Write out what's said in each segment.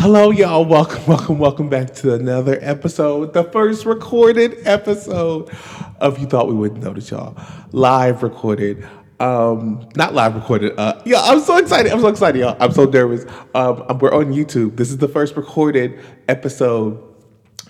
Hello, y'all. Welcome, welcome, welcome back to another episode, the first recorded episode of You Thought We Wouldn't Notice, y'all. Live recorded. Um, not live recorded. Uh, yeah, I'm so excited. I'm so excited, y'all. I'm so nervous. Um, we're on YouTube. This is the first recorded episode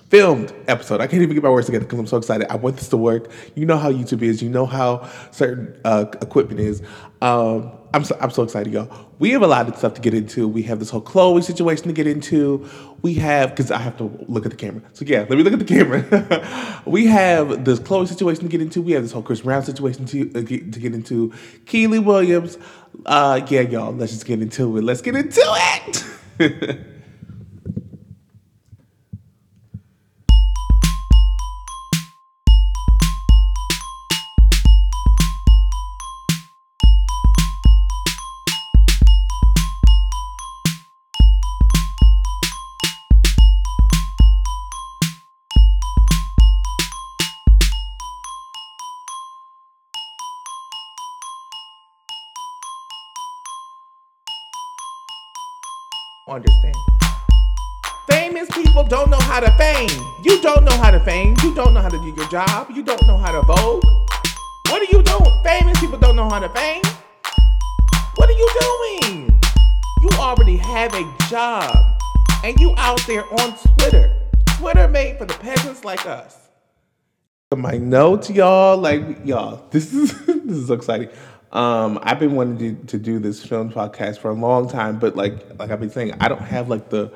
filmed episode. I can't even get my words together because I'm so excited. I want this to work. You know how YouTube is. You know how certain uh, equipment is. Um, I'm so, I'm so excited, y'all. We have a lot of stuff to get into. We have this whole Chloe situation to get into. We have because I have to look at the camera. So yeah, let me look at the camera. we have this Chloe situation to get into. We have this whole Chris Brown situation to uh, get, to get into. Kiely Williams. Uh, yeah, y'all. Let's just get into it. Let's get into it. understand. Famous people don't know how to fame. You don't know how to fame. You don't know how to do your job. You don't know how to vogue. What are you doing? Famous people don't know how to fame. What are you doing? You already have a job and you out there on Twitter. Twitter made for the peasants like us. My notes, y'all, like y'all, this is this is so exciting. Um, I've been wanting to, to do this film podcast for a long time, but like like I've been saying, I don't have like the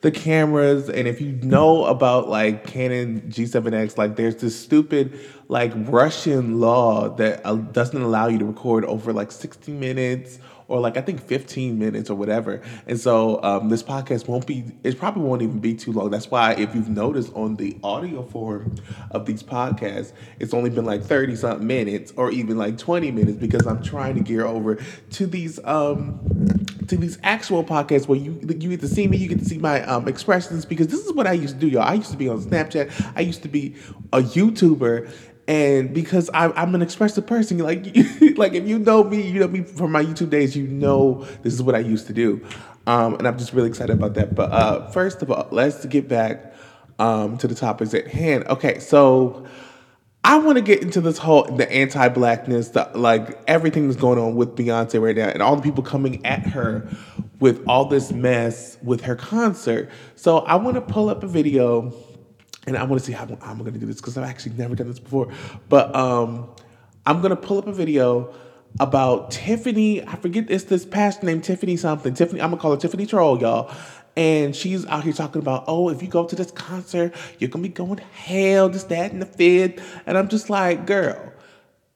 the cameras. And if you know about like Canon G7X like there's this stupid like Russian law that uh, doesn't allow you to record over like 60 minutes or like I think 15 minutes or whatever. And so um, this podcast won't be, it probably won't even be too long. That's why if you've noticed on the audio form of these podcasts, it's only been like 30 something minutes or even like 20 minutes because I'm trying to gear over to these um to these actual podcasts where you you get to see me, you get to see my um, expressions because this is what I used to do, y'all. I used to be on Snapchat. I used to be a YouTuber and because I'm, I'm an expressive person, like like if you know me, you know me from my YouTube days, you know this is what I used to do, um, and I'm just really excited about that. But uh, first of all, let's get back um, to the topics at hand. Okay, so I want to get into this whole the anti-blackness, the, like everything that's going on with Beyonce right now, and all the people coming at her with all this mess with her concert. So I want to pull up a video and I want to see how, I'm going to do this because I've actually never done this before. But um, I'm going to pull up a video about Tiffany. I forget it's this pastor named Tiffany something. Tiffany, I'm gonna call her Tiffany Troll, y'all. And she's out here talking about, oh, if you go to this concert, you're gonna be going to hell, this, that, and the fifth. And I'm just like, girl,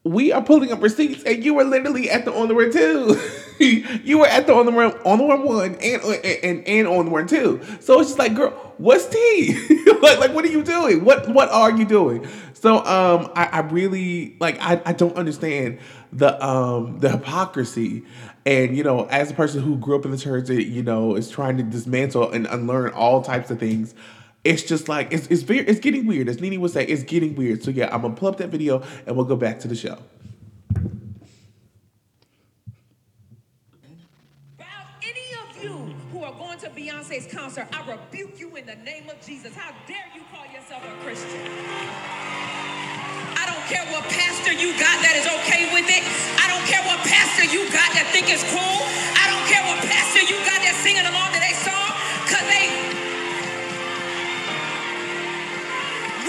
we are pulling up receipts, and you were literally at the on the run too. you were at the on the run on the run one and and and on the one two. So it's just like, girl, what's tea? like, like, what are you doing? What what are you doing? So um, I, I really like I, I don't understand the um the hypocrisy. And you know, as a person who grew up in the church, that you know is trying to dismantle and unlearn all types of things it's just like it's it's very it's getting weird. As Nini would say, it's getting weird. So yeah, I'm gonna pull up that video and we'll go back to the show. Beyonce's concert, I rebuke you in the name of Jesus. How dare you call yourself a Christian? I don't care what pastor you got that is okay with it. I don't care what pastor you got that think it's cool. I don't care what pastor you got that's singing along to their song, cause they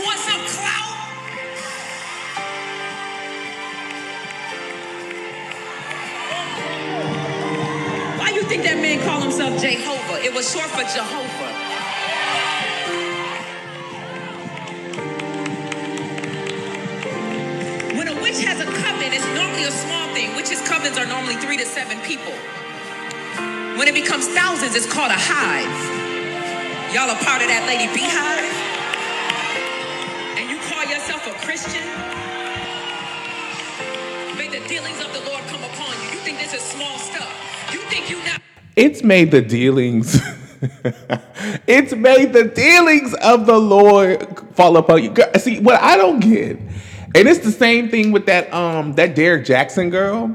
want some clout? Think that man called himself Jehovah? It was short for Jehovah. When a witch has a coven, it's normally a small thing. Witches' covens are normally three to seven people. When it becomes thousands, it's called a hive. Y'all are part of that lady beehive? And you call yourself a Christian, may the dealings of the Lord come upon you. You think this is small stuff. You think you're not. It's made the dealings. it's made the dealings of the Lord fall upon you. See, what I don't get, and it's the same thing with that um that Derek Jackson girl,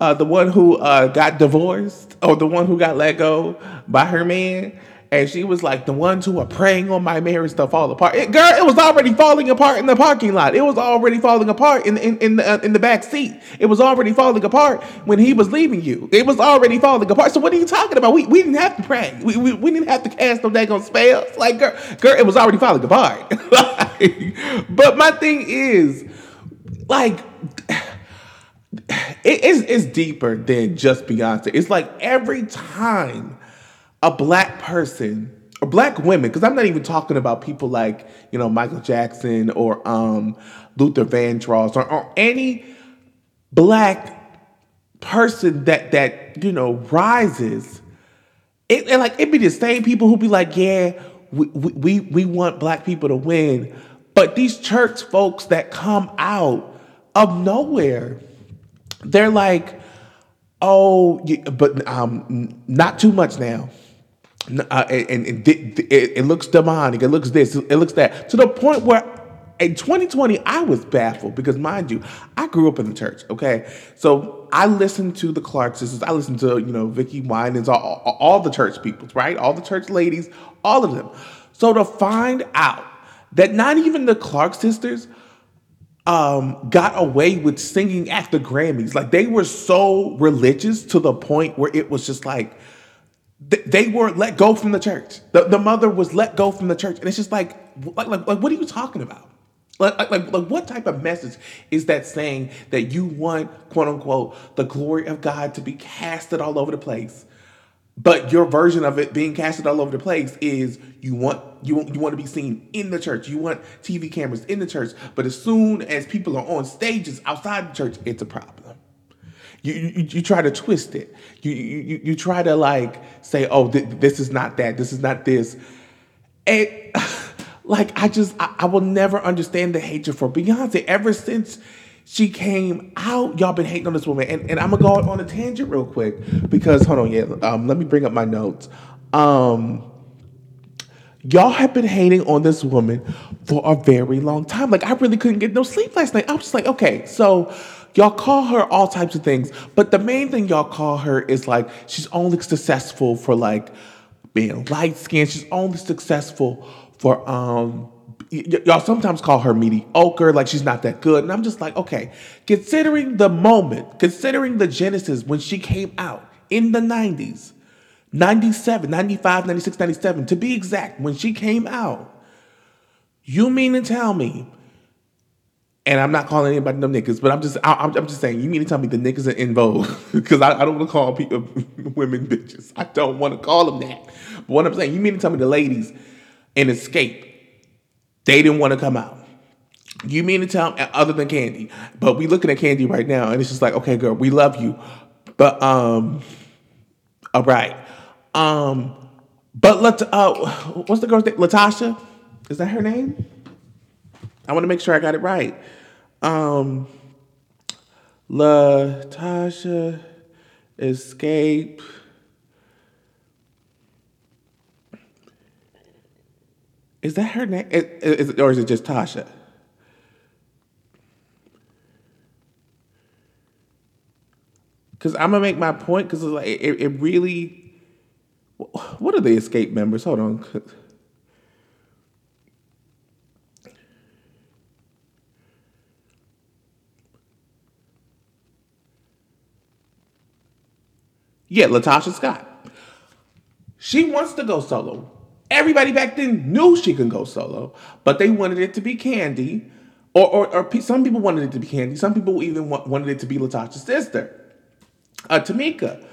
uh, the one who uh, got divorced or the one who got let go by her man and she was like, the ones who are praying on my marriage to fall apart. It, girl, it was already falling apart in the parking lot. It was already falling apart in in in the, uh, in the back seat. It was already falling apart when he was leaving you. It was already falling apart. So what are you talking about? We, we didn't have to pray. We, we, we didn't have to cast no daggone spells. Like girl, girl, it was already falling apart. but my thing is, like. It is it's deeper than just Beyonce. It's like every time a black person or black women, because I'm not even talking about people like, you know, Michael Jackson or um, Luther Vandross or, or any black person that that, you know, rises. It, and like it'd be the same people who'd be like, yeah, we, we we want black people to win. But these church folks that come out of nowhere, they're like, oh, but um, not too much now uh, and, and it, it, looks demonic. It looks this. It looks that. To the point where in 2020, I was baffled because, mind you, I grew up in the church. Okay, so I listened to the Clark sisters. I listened to you know Vickie Winans, all, all, all the church people, right? All the church ladies, all of them. So to find out that not even the Clark sisters um, got away with singing at the Grammys, like they were so religious to the point where it was just like they were let go from the church. The, the mother was let go from the church. And it's just like, like, like, like what are you talking about? Like, like, like, what type of message is that saying that you want, quote unquote, the glory of God to be casted all over the place? But your version of it being casted all over the place is you want you want you want to be seen in the church. You want TV cameras in the church. But as soon as people are on stages outside the church, it's a problem. You, you, you try to twist it. You, you, you try to like say, oh, th- this is not that. This is not this. And like, I just, I, I will never understand the hatred for Beyonce. Ever since she came out, y'all been hating on this woman. And, and I'm gonna go on a tangent real quick because, hold on, yeah, um, let me bring up my notes. Um, y'all have been hating on this woman for a very long time. Like, I really couldn't get no sleep last night. I was just like, okay, so Y'all call her all types of things, but the main thing y'all call her is like she's only successful for like being light skinned. She's only successful for um y- y'all sometimes call her mediocre, like she's not that good. And I'm just like, okay, considering the moment, considering the genesis when she came out in the 90s, 97, 95, 96, 97, to be exact, when she came out, you mean to tell me and I'm not calling anybody them niggas, but I'm just I, am just saying. You mean to tell me the niggas are En Vogue? Because I, I, don't want to call people women bitches. I don't want to call them that. But what I'm saying, you mean to tell me the ladies in Xscape they didn't want to come out? You mean to tell me, other than Kandi? But we looking at Kandi right now, and it's just like, okay, girl, we love you, but um, all right, um, but let uh, what's the girl's name? LaTocha, is that her name? I want to make sure I got it right. Um, LaTocha Xscape. Is that her name? Is, is, or is it just Tasha? Because I'm gonna make my point. Because like it, it really. What are the Xscape members? Hold on. Yeah, LaTocha Scott. She wants to go solo. Everybody back then knew she could go solo, but they wanted it to be Kandi, or, or, or some people wanted it to be Kandi. Some people even wanted it to be Latasha's sister, uh, Tamika.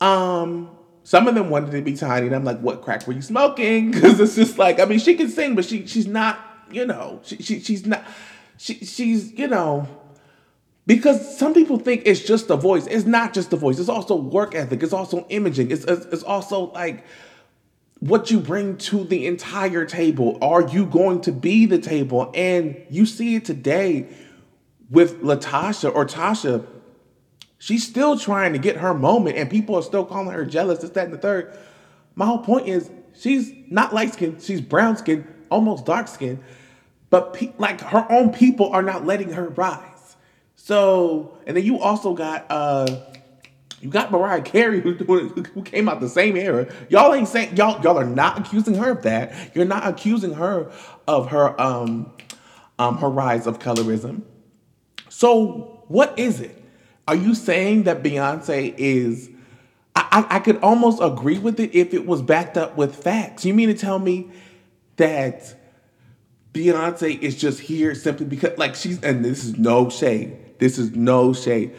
Um, some of them wanted it to be Tiny, and I'm like, "What crack were you smoking?" Because it's just like, I mean, she can sing, but she she's not, you know, she, she she's not, she she's you know because some people think it's just the voice. It's not just the voice. It's also work ethic. It's also imaging. It's, it's, it's also like what you bring to the entire table. Are you going to be the table? And you see it today with LaTocha or Tasha. She's still trying to get her moment, and people are still calling her jealous. This, that, and the third. My whole point is she's not light skinned. She's brown skinned, almost dark skinned. But pe- like her own people are not letting her rise. So, and then you also got uh You got Mariah Carey who, who came out the same era. Y'all ain't saying y'all y'all are not accusing her of that. You're not accusing her of her um um her rise of colorism. So what is it? Are you saying that Beyonce is I, I, I could almost agree with it if it was backed up with facts. You mean to tell me that Beyonce is just here simply because like she's and this is no shade. This is no shade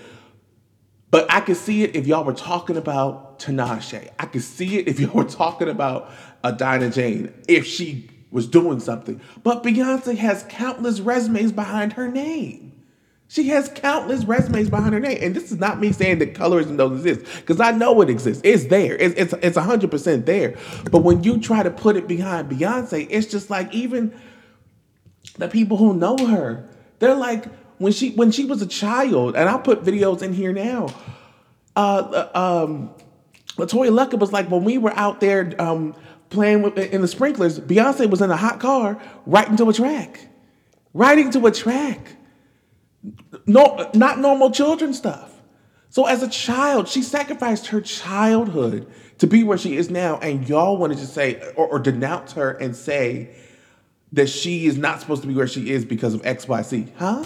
but I could see it if y'all were talking about Tinashe. I could see it if y'all were talking about a Dinah Jane, if she was doing something. But Beyonce has countless resumes behind her name. She has countless resumes behind her name. And this is not me saying that colorism doesn't exist, because I know it exists. It's there. It's, it's, it's 100% there. But when you try to put it behind Beyonce, it's just like even the people who know her, they're like, when she when she was a child, and I'll put videos in here now. Uh, uh um, LeToya Luckett was like when we were out there um, playing with, in the sprinklers. Beyonce was in a hot car, right into a track, right into a track. No, not normal children stuff. So as a child, she sacrificed her childhood to be where she is now, and y'all wanted to say or, or denounce her and say that she is not supposed to be where she is because of X, Y, Z, huh?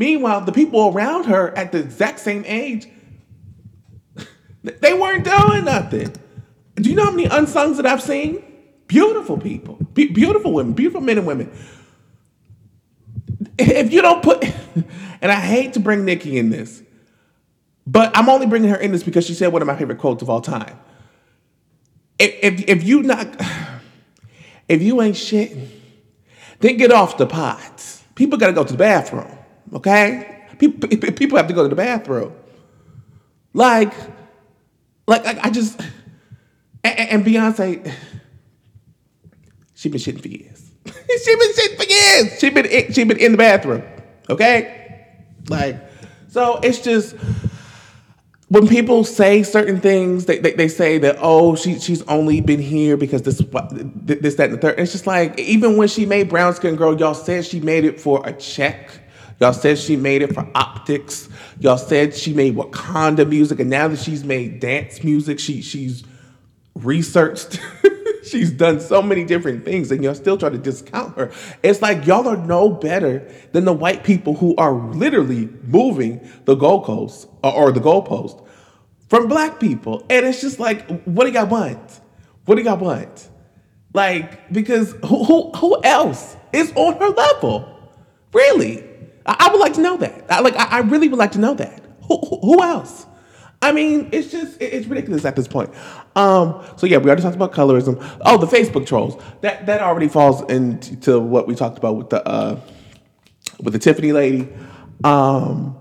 Meanwhile, the people around her at the exact same age, they weren't doing nothing. Do you know how many unsungs that I've seen? Beautiful people, Be- beautiful women, beautiful men and women. If you don't put, and I hate to bring Nikki in this, but I'm only bringing her in this because she said one of my favorite quotes of all time. If, if, if you not, if you ain't shitting, then get off the pot. People got to go to the bathroom. Okay? People, people have to go to the bathroom. Like, like, I just, and, and Beyonce, she been shitting for years. she been shitting for years. She been, she been in the bathroom. Okay? Like, so it's just, when people say certain things, they, they, they, say that, oh, she, she's only been here because this, this, that, and the third. It's just like, even when she made Brown Skin Girl, y'all said she made it for a check. Y'all said she made it for optics. Y'all said she made Wakanda music, and now that she's made dance music, she she's researched. she's done so many different things, and y'all still try to discount her. It's like y'all are no better than the white people who are literally moving the goalpost or, or the goalpost from black people, and it's just like, what do y'all want? What do y'all want? Like, because who who who else is on her level? Really? I, I would like to know that. I, like, I, I, really would like to know that. Who, who else? I mean, it's just it's ridiculous at this point. Um, so yeah, we already talked about colorism. Oh, the Facebook trolls. That that already falls into what we talked about with the uh, with the Tiffany lady. Um,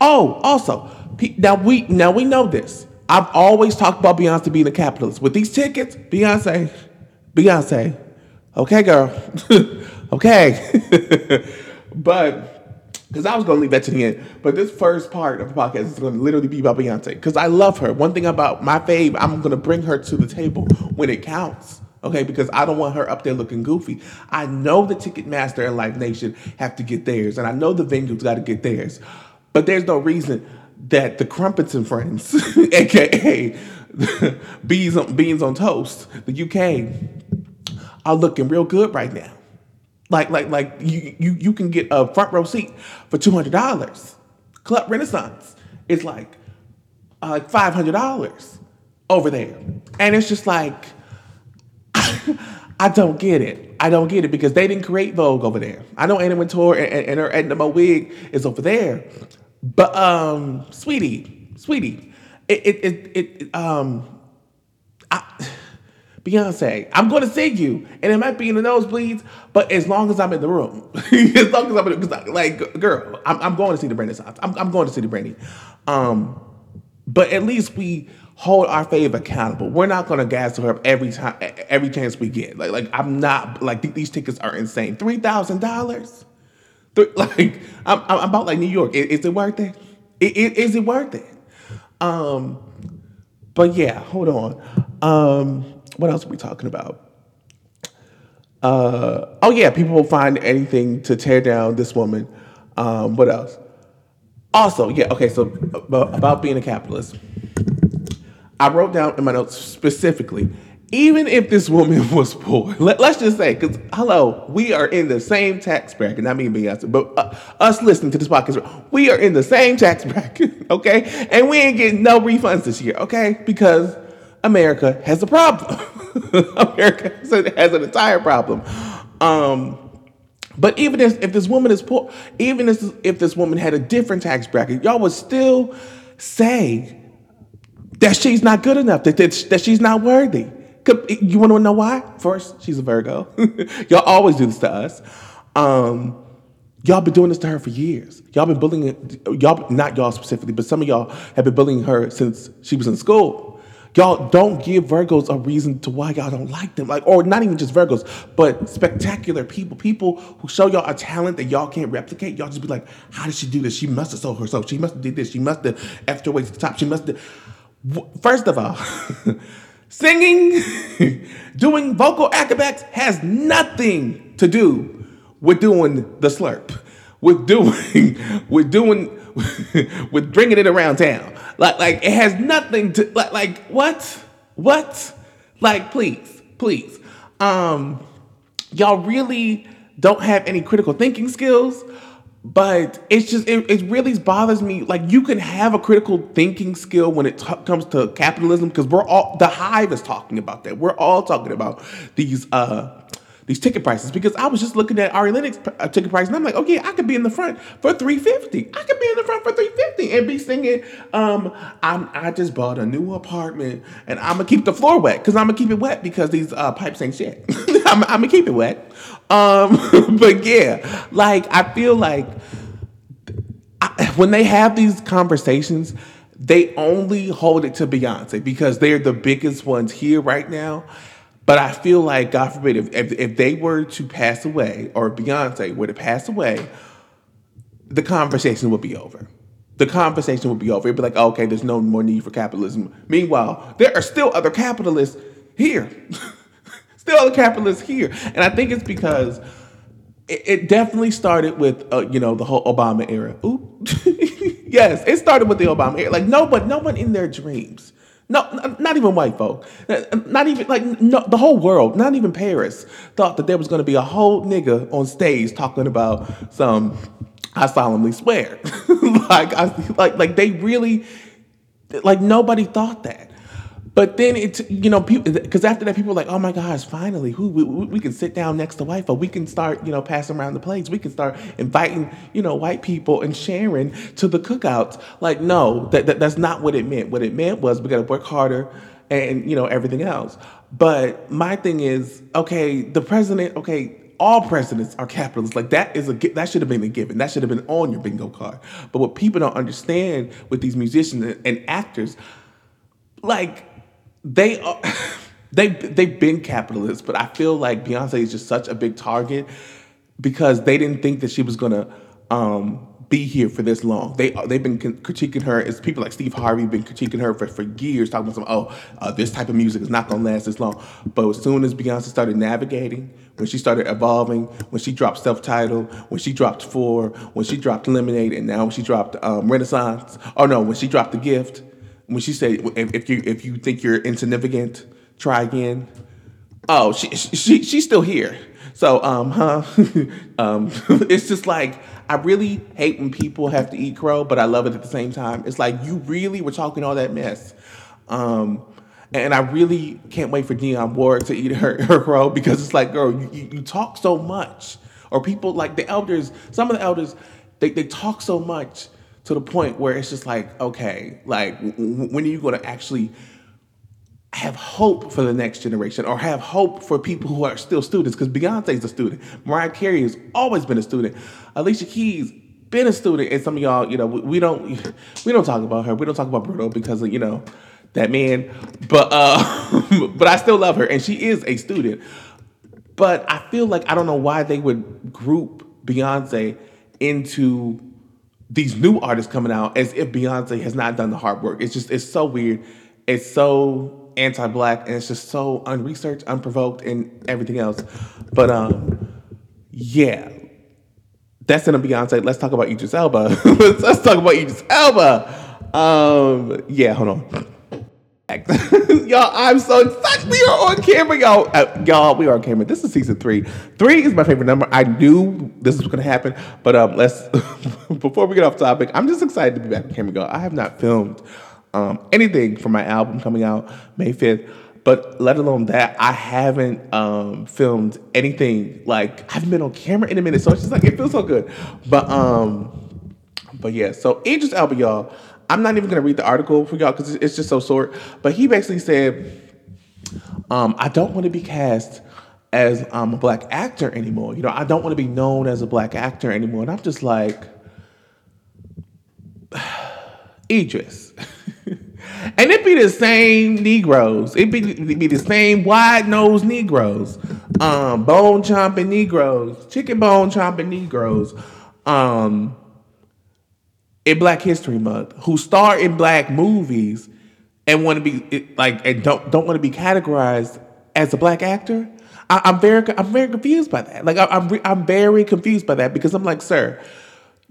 oh, also, now we now we know this. I've always talked about Beyonce being a capitalist. With these tickets, Beyonce, Beyonce, okay, girl, okay. But because I was going to leave that to the end. But this first part of the podcast is going to literally be about Beyonce because I love her. One thing about my fave, I'm going to bring her to the table when it counts. Okay, because I don't want her up there looking goofy. I know the Ticketmaster and Live Nation have to get theirs, and I know the venues got to get theirs. But there's no reason that the Crumpets and Friends, aka Beans on, Beans on Toast, the UK, are looking real good right now. Like, like, like you, you, you can get a front row seat for two hundred dollars. Club Renaissance is like, uh, five hundred dollars over there, and it's just like, I don't get it. I don't get it because they didn't create Vogue over there. I know Anna Wintour and, and, and her Edna wig is over there, but um, sweetie, sweetie, it, it, it, it um, I Beyonce, I'm going to see you, and it might be in the nosebleeds, but as long as I'm in the room, as long as I'm in, the, like, girl, I'm, I'm, going to see the Renaissance. I'm, I'm going to see the Brandy. Um, but at least we hold our fave accountable. We're not going to gas her up every time, every chance we get. Like, like I'm not like these tickets are insane. Three thousand dollars. Like, I'm, I'm about like New York. Is, is it worth it? Is it worth it? Um, but yeah, hold on. Um, what else are we talking about? Uh, oh yeah, people will find anything to tear down this woman. Um, what else? Also, yeah, okay, so about, being a capitalist. I wrote down in my notes specifically, even if this woman was poor, let, us just say, because hello, we are in the same tax bracket. Not me and Beyonce, but uh, us listening to this podcast, we are in the same tax bracket, okay? And we ain't getting no refunds this year, okay? Because America has a problem. America has an entire problem. Um, but even if, if this woman is poor, even if, if this woman had a different tax bracket, y'all would still say that she's not good enough, that, that, that she's not worthy. You want to know why? First, she's a Virgo. y'all always do this to us. Um, y'all been doing this to her for years. Y'all been bullying, y'all, not y'all specifically, but some of y'all have been bullying her since she was in school. Y'all don't give Virgos a reason to why y'all don't like them. Like, or not even just Virgos, but spectacular people, people who show y'all a talent that y'all can't replicate. Y'all just be like, how did she do this? She must have sold herself. She must have did this. She must have effed her way to the top. She must have. First of all, singing, doing vocal acrobatics has nothing to do with doing the slurp, with doing, with doing, with bringing it around town. Like, like it has nothing to like, like what, what, like please, please, um, y'all really don't have any critical thinking skills. But it's just it, it really bothers me. Like you can have a critical thinking skill when it t- comes to capitalism because we're all the hive is talking about that. We're all talking about these uh these ticket prices because I was just looking at Ari Lennox uh, ticket price and I'm like, okay, I could be in the front for 350. I could be in the front for 350 and be singing, um, I'm, I just bought a new apartment and I'm gonna keep the floor wet because I'm gonna keep it wet because these uh, pipes ain't shit. I'm, I'm, gonna keep it wet. Um, but yeah, like I feel like I, when they have these conversations, they only hold it to Beyonce because they're the biggest ones here right now. But I feel like, God forbid, if, if, if they were to pass away, or Beyonce were to pass away, the conversation would be over. The conversation would be over. It'd be like, okay, there's no more need for capitalism. Meanwhile, there are still other capitalists here. still other capitalists here. And I think it's because it, it definitely started with, uh, you know, the whole Obama era. Ooh. yes, it started with the Obama era. Like, no, but no one in their dreams no, not even white folk. Not even like no, the whole world. Not even Paris thought that there was going to be a whole nigga on stage talking about some. I solemnly swear, like I like like they really like nobody thought that. But then it's you know because after that people are like oh my gosh finally who we, we, can sit down next to white folk we can start you know passing around the plates we can start inviting you know white people and sharing to the cookouts like no that, that that's not what it meant what it meant was we got to work harder and you know everything else but my thing is okay the president okay all presidents are capitalists. Like that is a that should have been a given. That should have been on your bingo card. But what people don't understand with these musicians and actors, like they are, they they've been capitalists, but I feel like Beyonce is just such a big target because they didn't think that she was gonna um, be here for this long. They they've been critiquing her. It's people like Steve Harvey been critiquing her for, for years, talking about some oh uh, this type of music is not gonna last this long. But as soon as Beyonce started navigating, when she started evolving, when she dropped self titled, when she dropped Four, when she dropped Lemonade, and now when she dropped um, Renaissance, oh no, when she dropped The Gift when she said if you if you think you're insignificant, try again. Oh, she, she she's still here. So um huh um it's just like I really hate when people have to eat crow, but I love it at the same time. It's like you really were talking all that mess. Um and I really can't wait for Dionne Warwick to eat her, her crow because it's like, girl, you, you talk so much. Or people like the elders, some of the elders, they, they talk so much to the point where it's just like, okay, like when are you going to actually have hope for the next generation or have hope for people who are still students? Because Beyonce's a student. Mariah Carey has always been a student. Alicia Keys been a student, and some of y'all, you know, we, we don't we don't talk about her. We don't talk about Bruno because you know that man. But uh, but I still love her, and she is a student. But I feel like I don't know why they would group Beyonce into these new artists coming out as if Beyonce has not done the hard work. It's just it's so weird. It's so anti-black and it's just so unresearched, unprovoked, and everything else. But um, yeah, that's in a Beyonce. Let's talk about Idris Elba. let's, talk about Idris Elba. Um, yeah, hold on. y'all, I'm so excited. We are on camera, y'all. Uh, y'all, we are on camera. This is season three. Three is my favorite number. I knew this was going to happen, but um, let's before we get off topic, I'm just excited to be back on camera, y'all. I have not filmed um, anything for my album coming out May 5th, but let alone that, I haven't um, filmed anything. Like I haven't been on camera in a minute, so it's just like it feels so good. But um, but yeah. So Idris Elba, y'all. I'm not even gonna read the article for y'all because it's just so short. But he basically said, um, I don't want to be cast as um, a black actor anymore. You know, I don't want to be known as a black actor anymore. And I'm just like, Idris. and it be the same Negroes. It be, it be the same wide nosed Negroes, um, bone chomping Negroes, chicken bone chomping Negroes. Um, in Black History Month who star in black movies and want to be like and don't don't want to be categorized as a black actor. I, am very I'm very confused by that. Like I, am I'm, I'm very confused by that because I'm like, sir,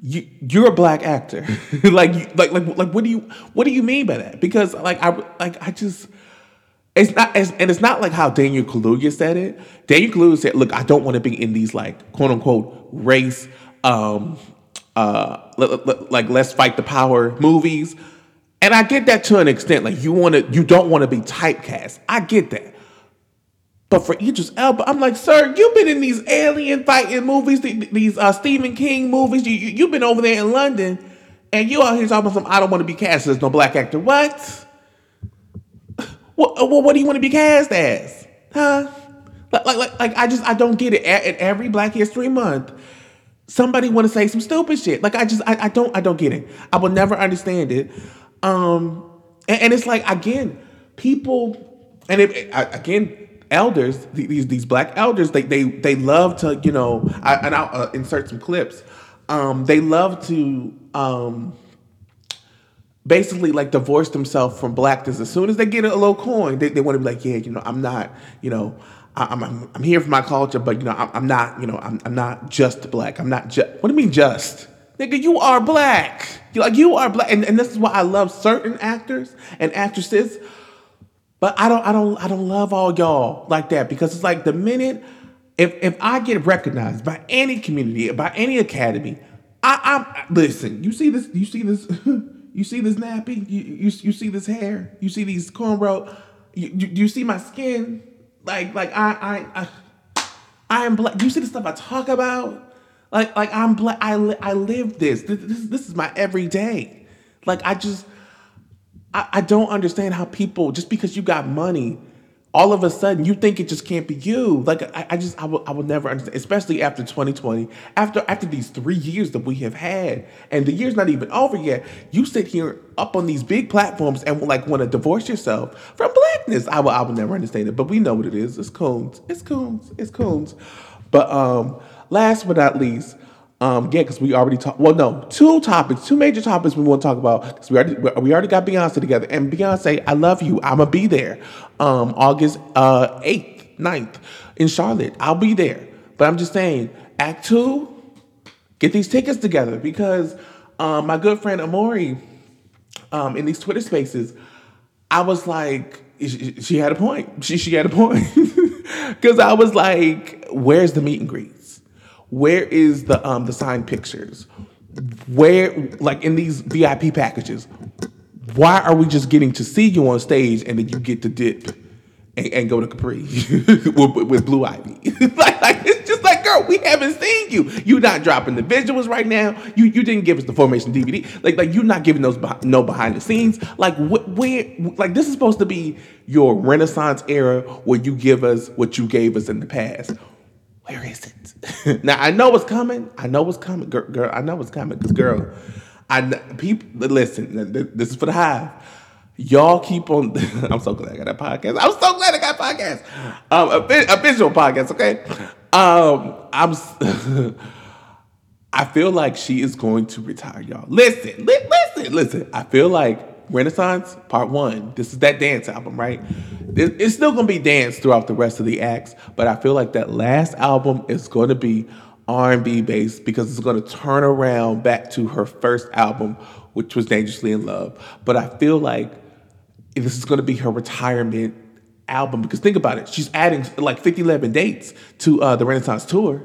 you you're a black actor. like like like like what do you what do you mean by that? Because like I like I just. It's not, it's, and it's not like how Daniel Kaluuya said it. Daniel Kaluuya said, "Look, I don't want to be in these like quote unquote race um, uh, like let's fight the power movies. And I get that to an extent. Like you want to, you don't want to be typecast. I get that. But for Idris Elba, I'm like, sir, you've been in these alien fighting movies, these uh, Stephen King movies. You, you, have been over there in London, and you out here talking about some. I don't want to be cast as no black actor. What? What? What, do you want to be cast as? Huh? Like, like, like, I just, I don't get it. At, at every Black History Month, somebody want to say some stupid shit. Like I just I, I don't I don't get it. I will never understand it. Um, and, and it's like again, people, and it, again, elders, these these black elders, they they they love to you know, I, and I'll uh, insert some clips. Um, they love to um basically like divorce themselves from blackness as soon as they get a little coin they, they want to be like yeah you know i'm not you know I'm, I'm, I'm here for my culture, but you know, I'm, I'm not, you know, I'm, I'm not just black. I'm not just, what do you mean just? Nigga, you are black. You like you are black. And, and this is why I love certain actors and actresses. But I don't, I don't, I don't love all y'all like that because it's like the minute if if I get recognized by any community, by any academy, I, I'm listen. You see this? You see this? you see this nappy? You, you you see this hair? You see these cornrow? You, you, you see my skin? Like, like I, I, I, I am black. You see the stuff I talk about? Like, like I'm black. I, li- I live this. This, this. this is my everyday. Like, I just, I, I don't understand how people just because you got money all of a sudden you think it just can't be you. Like I, I just I will I will never understand, especially after 2020, after after these three years that we have had, and the year's not even over yet. You sit here up on these big platforms and like want to divorce yourself from blackness. I will I will never understand it, but we know what it is. It's coons. It's coons. It's coons. But um, last but not least, um, yeah, because we already talked. Well, no, two topics, two major topics we want to talk about. Because we already we already got Beyonce together, and Beyonce, I love you. I'ma be there, um, August uh, 8th, 9th in Charlotte. I'll be there. But I'm just saying, Act Two, get these tickets together because um, my good friend Amori, um, in these Twitter Spaces, I was like, she, she had a point. She she had a point because I was like, where's the meet and greet? Where is the um the signed pictures? Where like in these VIP packages? Why are we just getting to see you on stage and then you get to dip and, and go to Capri with, with, Blue Ivy? like, like it's just like, girl, we haven't seen you. You're not dropping the visuals right now. You you didn't give us the formation DVD. Like like you're not giving those no behind the scenes. Like wh- where like this is supposed to be your Renaissance era where you give us what you gave us in the past. Where is it? now I know what's coming. I know what's coming, girl. girl I know what's coming because, girl, I people listen. This is for the hive. Y'all keep on. I'm so glad I got that podcast. I'm so glad I got podcast. Um, visual podcast. Okay. Um, I'm. I feel like she is going to retire, y'all. Listen, li- listen, listen. I feel like Renaissance Part One. This is that dance album, right? It's still gonna be dance throughout the rest of the acts, but I feel like that last album is to be R&B based because it's to turn around back to her first album, which was Dangerously in Love. But I feel like this is to be her retirement album because think about it, she's adding like 50, 11 dates to uh, the Renaissance tour.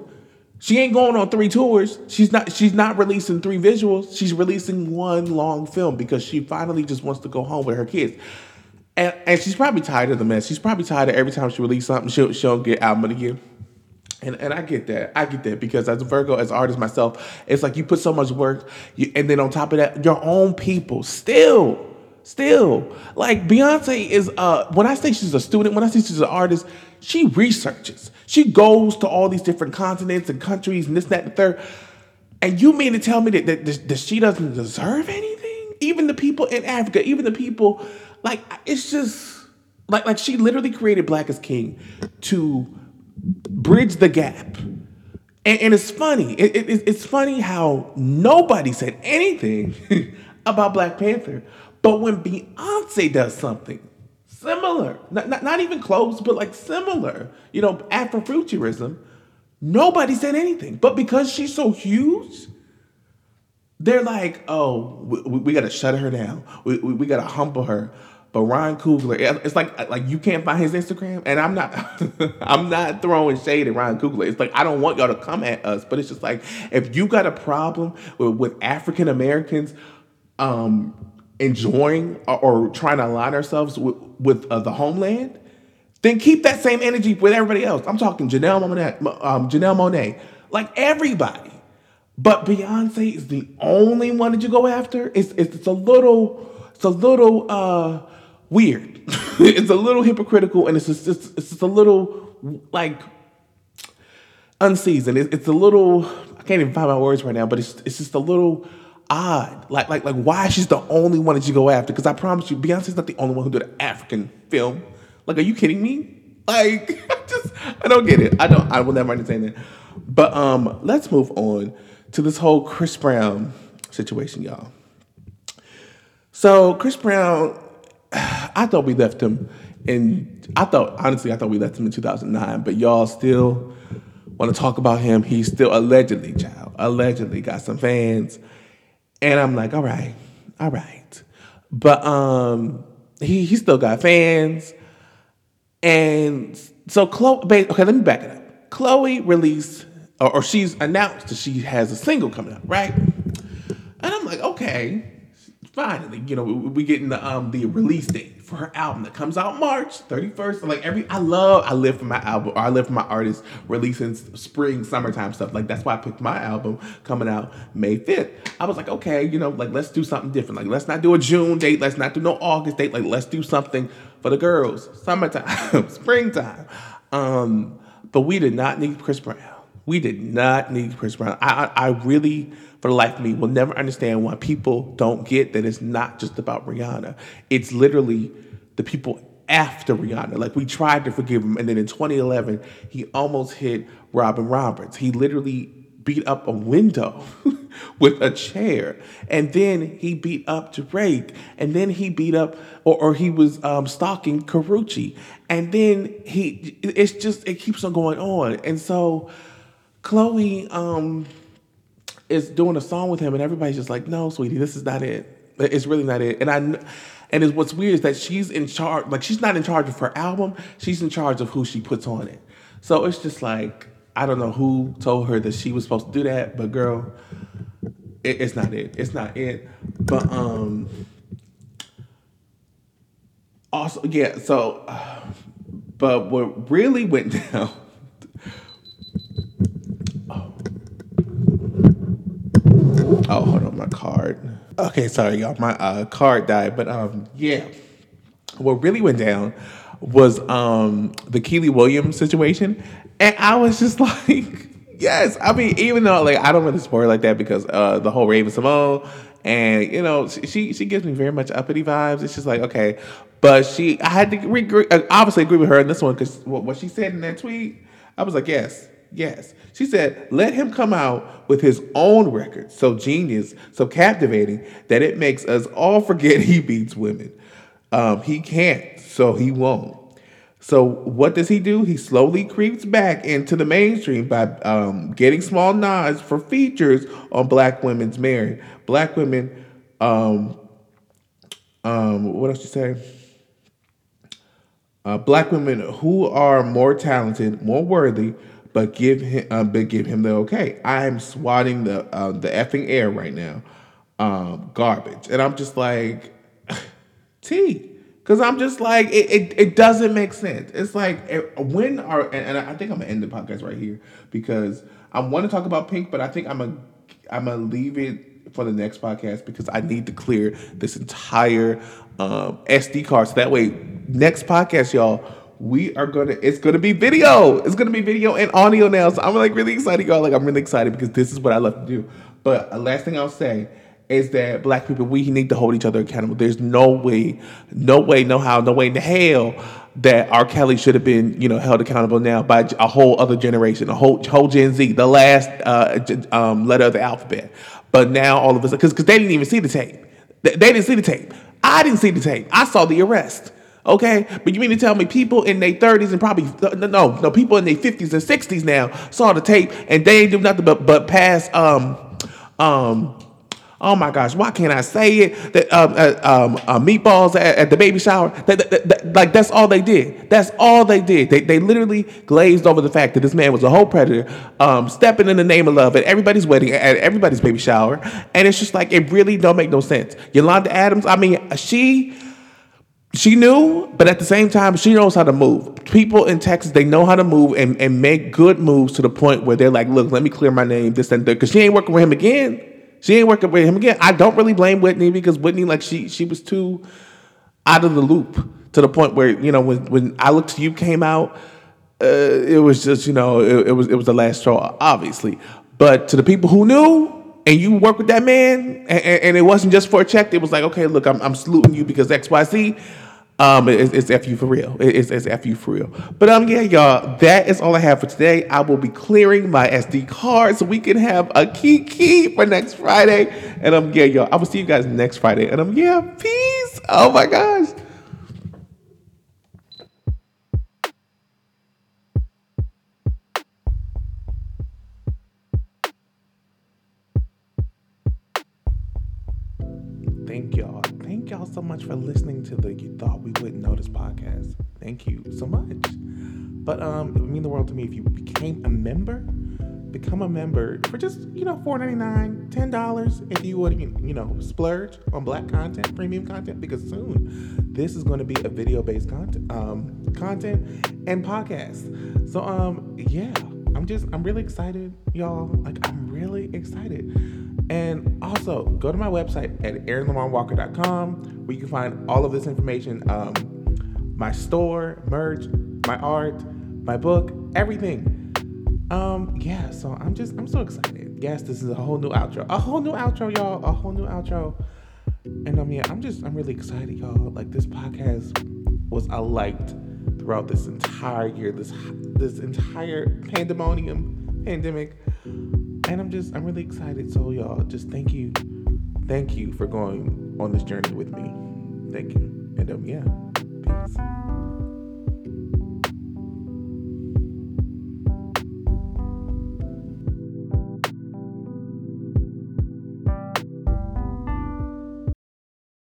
She ain't going on three tours. She's not. She's not releasing three visuals. She's releasing one long film because she finally just wants to go home with her kids. And, and she's probably tired of the mess. She's probably tired of every time she releases something, she'll, she'll get album year. And, and I get that. I get that because as a Virgo, as an artist myself, it's like you put so much work, you, and then on top of that, your own people still, still like Beyonce is. Uh, when I say she's a student, when I say she's an artist, she researches. She goes to all these different continents and countries and this, that, and the third. And you mean to tell me that, that, that she doesn't deserve anything? Even the people in Africa, even the people, like it's just like like she literally created Black is King to bridge the gap. And, and it's funny. It, it, it's funny how nobody said anything about Black Panther, but when Beyonce does something similar, not, not, not even close, but like similar, you know, Afrofuturism, nobody said anything. But because she's so huge, they're like, oh, we, we got to shut her down. We, we, we got to humble her. But Ryan Coogler, it's like like you can't find his Instagram, and I'm not I'm not throwing shade at Ryan Coogler. It's like I don't want y'all to come at us, but it's just like if you got a problem with, with African Americans um, enjoying or, or, trying to align ourselves with, with uh, the homeland, then keep that same energy with everybody else. I'm talking Janelle Monet, um, Janelle Monáe, like everybody. But Beyonce is the only one that you go after. It's it's, it's a little it's a little uh weird. it's a little hypocritical and it's just, it's, it's just a little like unseasoned. It, it's a little I can't even find my words right now, but it's it's just a little odd. Like like like why she's the only one that you go after? Because I promise you, Beyonce's not the only one who did an African film. Like, are you kidding me? Like, I just I don't get it. I don't. I will never understand that. But um, let's move on to this whole Chris Brown situation, y'all. So Chris Brown I thought we left him and I thought, honestly, I thought we left him in 2009, but y'all still want to talk about him. He's still allegedly, child, allegedly got some fans. And I'm like, all right, all right. But um, he, he still got fans. And so Chloe, okay, let me back it up. Chloe released, or, or she's announced that she has a single coming out, right? And I'm like, okay, finally, You know, we getting the um the release date for her album that comes out March 31st. Like every I love I live for my album or I live for my artist releasing spring, summertime stuff. Like that's why I picked my album coming out May 5th. I was like, okay, you know, like let's do something different. Like let's not do a June date, let's not do no August date. Like let's do something for the girls. Summertime, springtime. Um, but we did not need Chris Brown. We did not need Chris Brown. I, I, I really for the life of me will never understand why people don't get that it's not just about Rihanna. It's literally the people after Rihanna. Like we tried to forgive him, and then in 2011, he almost hit Robin Roberts. He literally beat up a window with a chair, and then he beat up Drake, and then he beat up, or, or he was um, stalking Karrueche, and then he. It's just it keeps on going on, and so Chloe. Um, is doing a song with him, and everybody's just like, "No, sweetie, this is not it. It's really not it." And I, and it's what's weird is that she's in charge. Like she's not in charge of her album. She's in charge of who she puts on it. So it's just like I don't know who told her that she was supposed to do that, but girl, it, it's not it. It's not it. But um, also yeah. So, but what really went down Oh, hold on, my card. Okay, sorry, y'all. My uh, card died, but um, yeah. What really went down was um the Kiely Williams situation, and I was just like, yes. I mean, even though like I don't want really support her like that because uh the whole Raven-Symoné, and you know she she gives me very much uppity vibes. It's just like okay, but she I had to re- obviously agree with her in this one because what she said in that tweet, I was like, yes, Yes. She said, let him come out with his own record, so genius, so captivating, that it makes us all forget he beats women. Um, he can't, so he won't. So what does he do? He slowly creeps back into the mainstream by um, getting small nods for features on Black Women's Married. Black women, um, um, what else you say? Uh, black women who are more talented, more worthy, but give him, uh, but give him the okay. I am swatting the uh, the effing air right now, um, garbage, and I'm just like, T. Cause I'm just like it, it, it doesn't make sense. It's like it, when are and, and, I think I'm gonna end the podcast right here because I want to talk about Pink, but I think I'm gonna I'm gonna leave it for the next podcast because I need to clear this entire um, SD card so that way next podcast y'all we are gonna it's gonna be video it's gonna be video and audio now so I'm like really excited y'all like I'm really excited because this is what I love to do. But uh, last thing I'll say is that black people we need to hold each other accountable. There's no way, no way, no how, no way in the hell that R. Kelly should have been, you know, held accountable now by a whole other generation, a whole whole Gen Z, the last uh, um, letter of the alphabet. But now all of us, because because they didn't even see the tape, they, they didn't see the tape. I didn't see the tape. I saw the arrest. Okay, but you mean to tell me people in their 30s and probably no no no people in their 50s and 60s now saw the tape and they ain't do nothing but but pass um um oh my gosh, why can't I say it? That um, uh, um, uh, meatballs at, at, the baby shower. That, that, that, like that's all they did. That's all they did. They, they literally glazed over the fact that this man was a whole predator, um, stepping in the name of love at everybody's wedding, at everybody's baby shower, and it's just like it really don't make no sense. Yolanda Adams. I mean, she. She knew, but at the same time, she knows how to move. People in Texas, they know how to move and, and make good moves to the point where they're like, look, let me clear my name, this and that, because she ain't working with him again. She ain't working with him again. I don't really blame Whitney because Whitney, like she she was too out of the loop to the point where you know when when I looked to you came out, uh, it was just you know it, it, was it was the last straw, obviously. But to the people who knew and you work with that man, and, and, it wasn't just for a check. It was like, okay, look, I'm, I'm saluting you because X Y Z. Um, it's, it's for real. It's, it's for real. But um, yeah, y'all, that is all I have for today. I will be clearing my SD card so we can have a key key for next Friday. And um, yeah, y'all, I will see you guys next Friday. And um, yeah, peace. Oh my gosh. Thank y'all so much for listening to the You Thought We Wouldn't Notice podcast. Thank you so much. But um, it would mean the world to me if you became a member. Become a member for just you know four ninety nine, ten dollars if you would you know splurge on black content, premium content because soon this is going to be a video based content, um, content and podcast. So um, yeah, I'm just I'm really excited, y'all. Like I'm really excited. And also, go to my website at aaronlamarwalker.com where you can find all of this information um, my store, merch, my art, my book, everything. Um, yeah, so I'm just, I'm so excited. Yes, this is a whole new outro. A whole new outro, y'all. A whole new outro. And um, yeah, I'm just, I'm really excited, y'all. Like this podcast was a light throughout this entire year, this this entire pandemonium pandemic and I'm just I'm really excited. So y'all, just thank you, thank you for going on this journey with me. Thank you, and um, yeah, peace.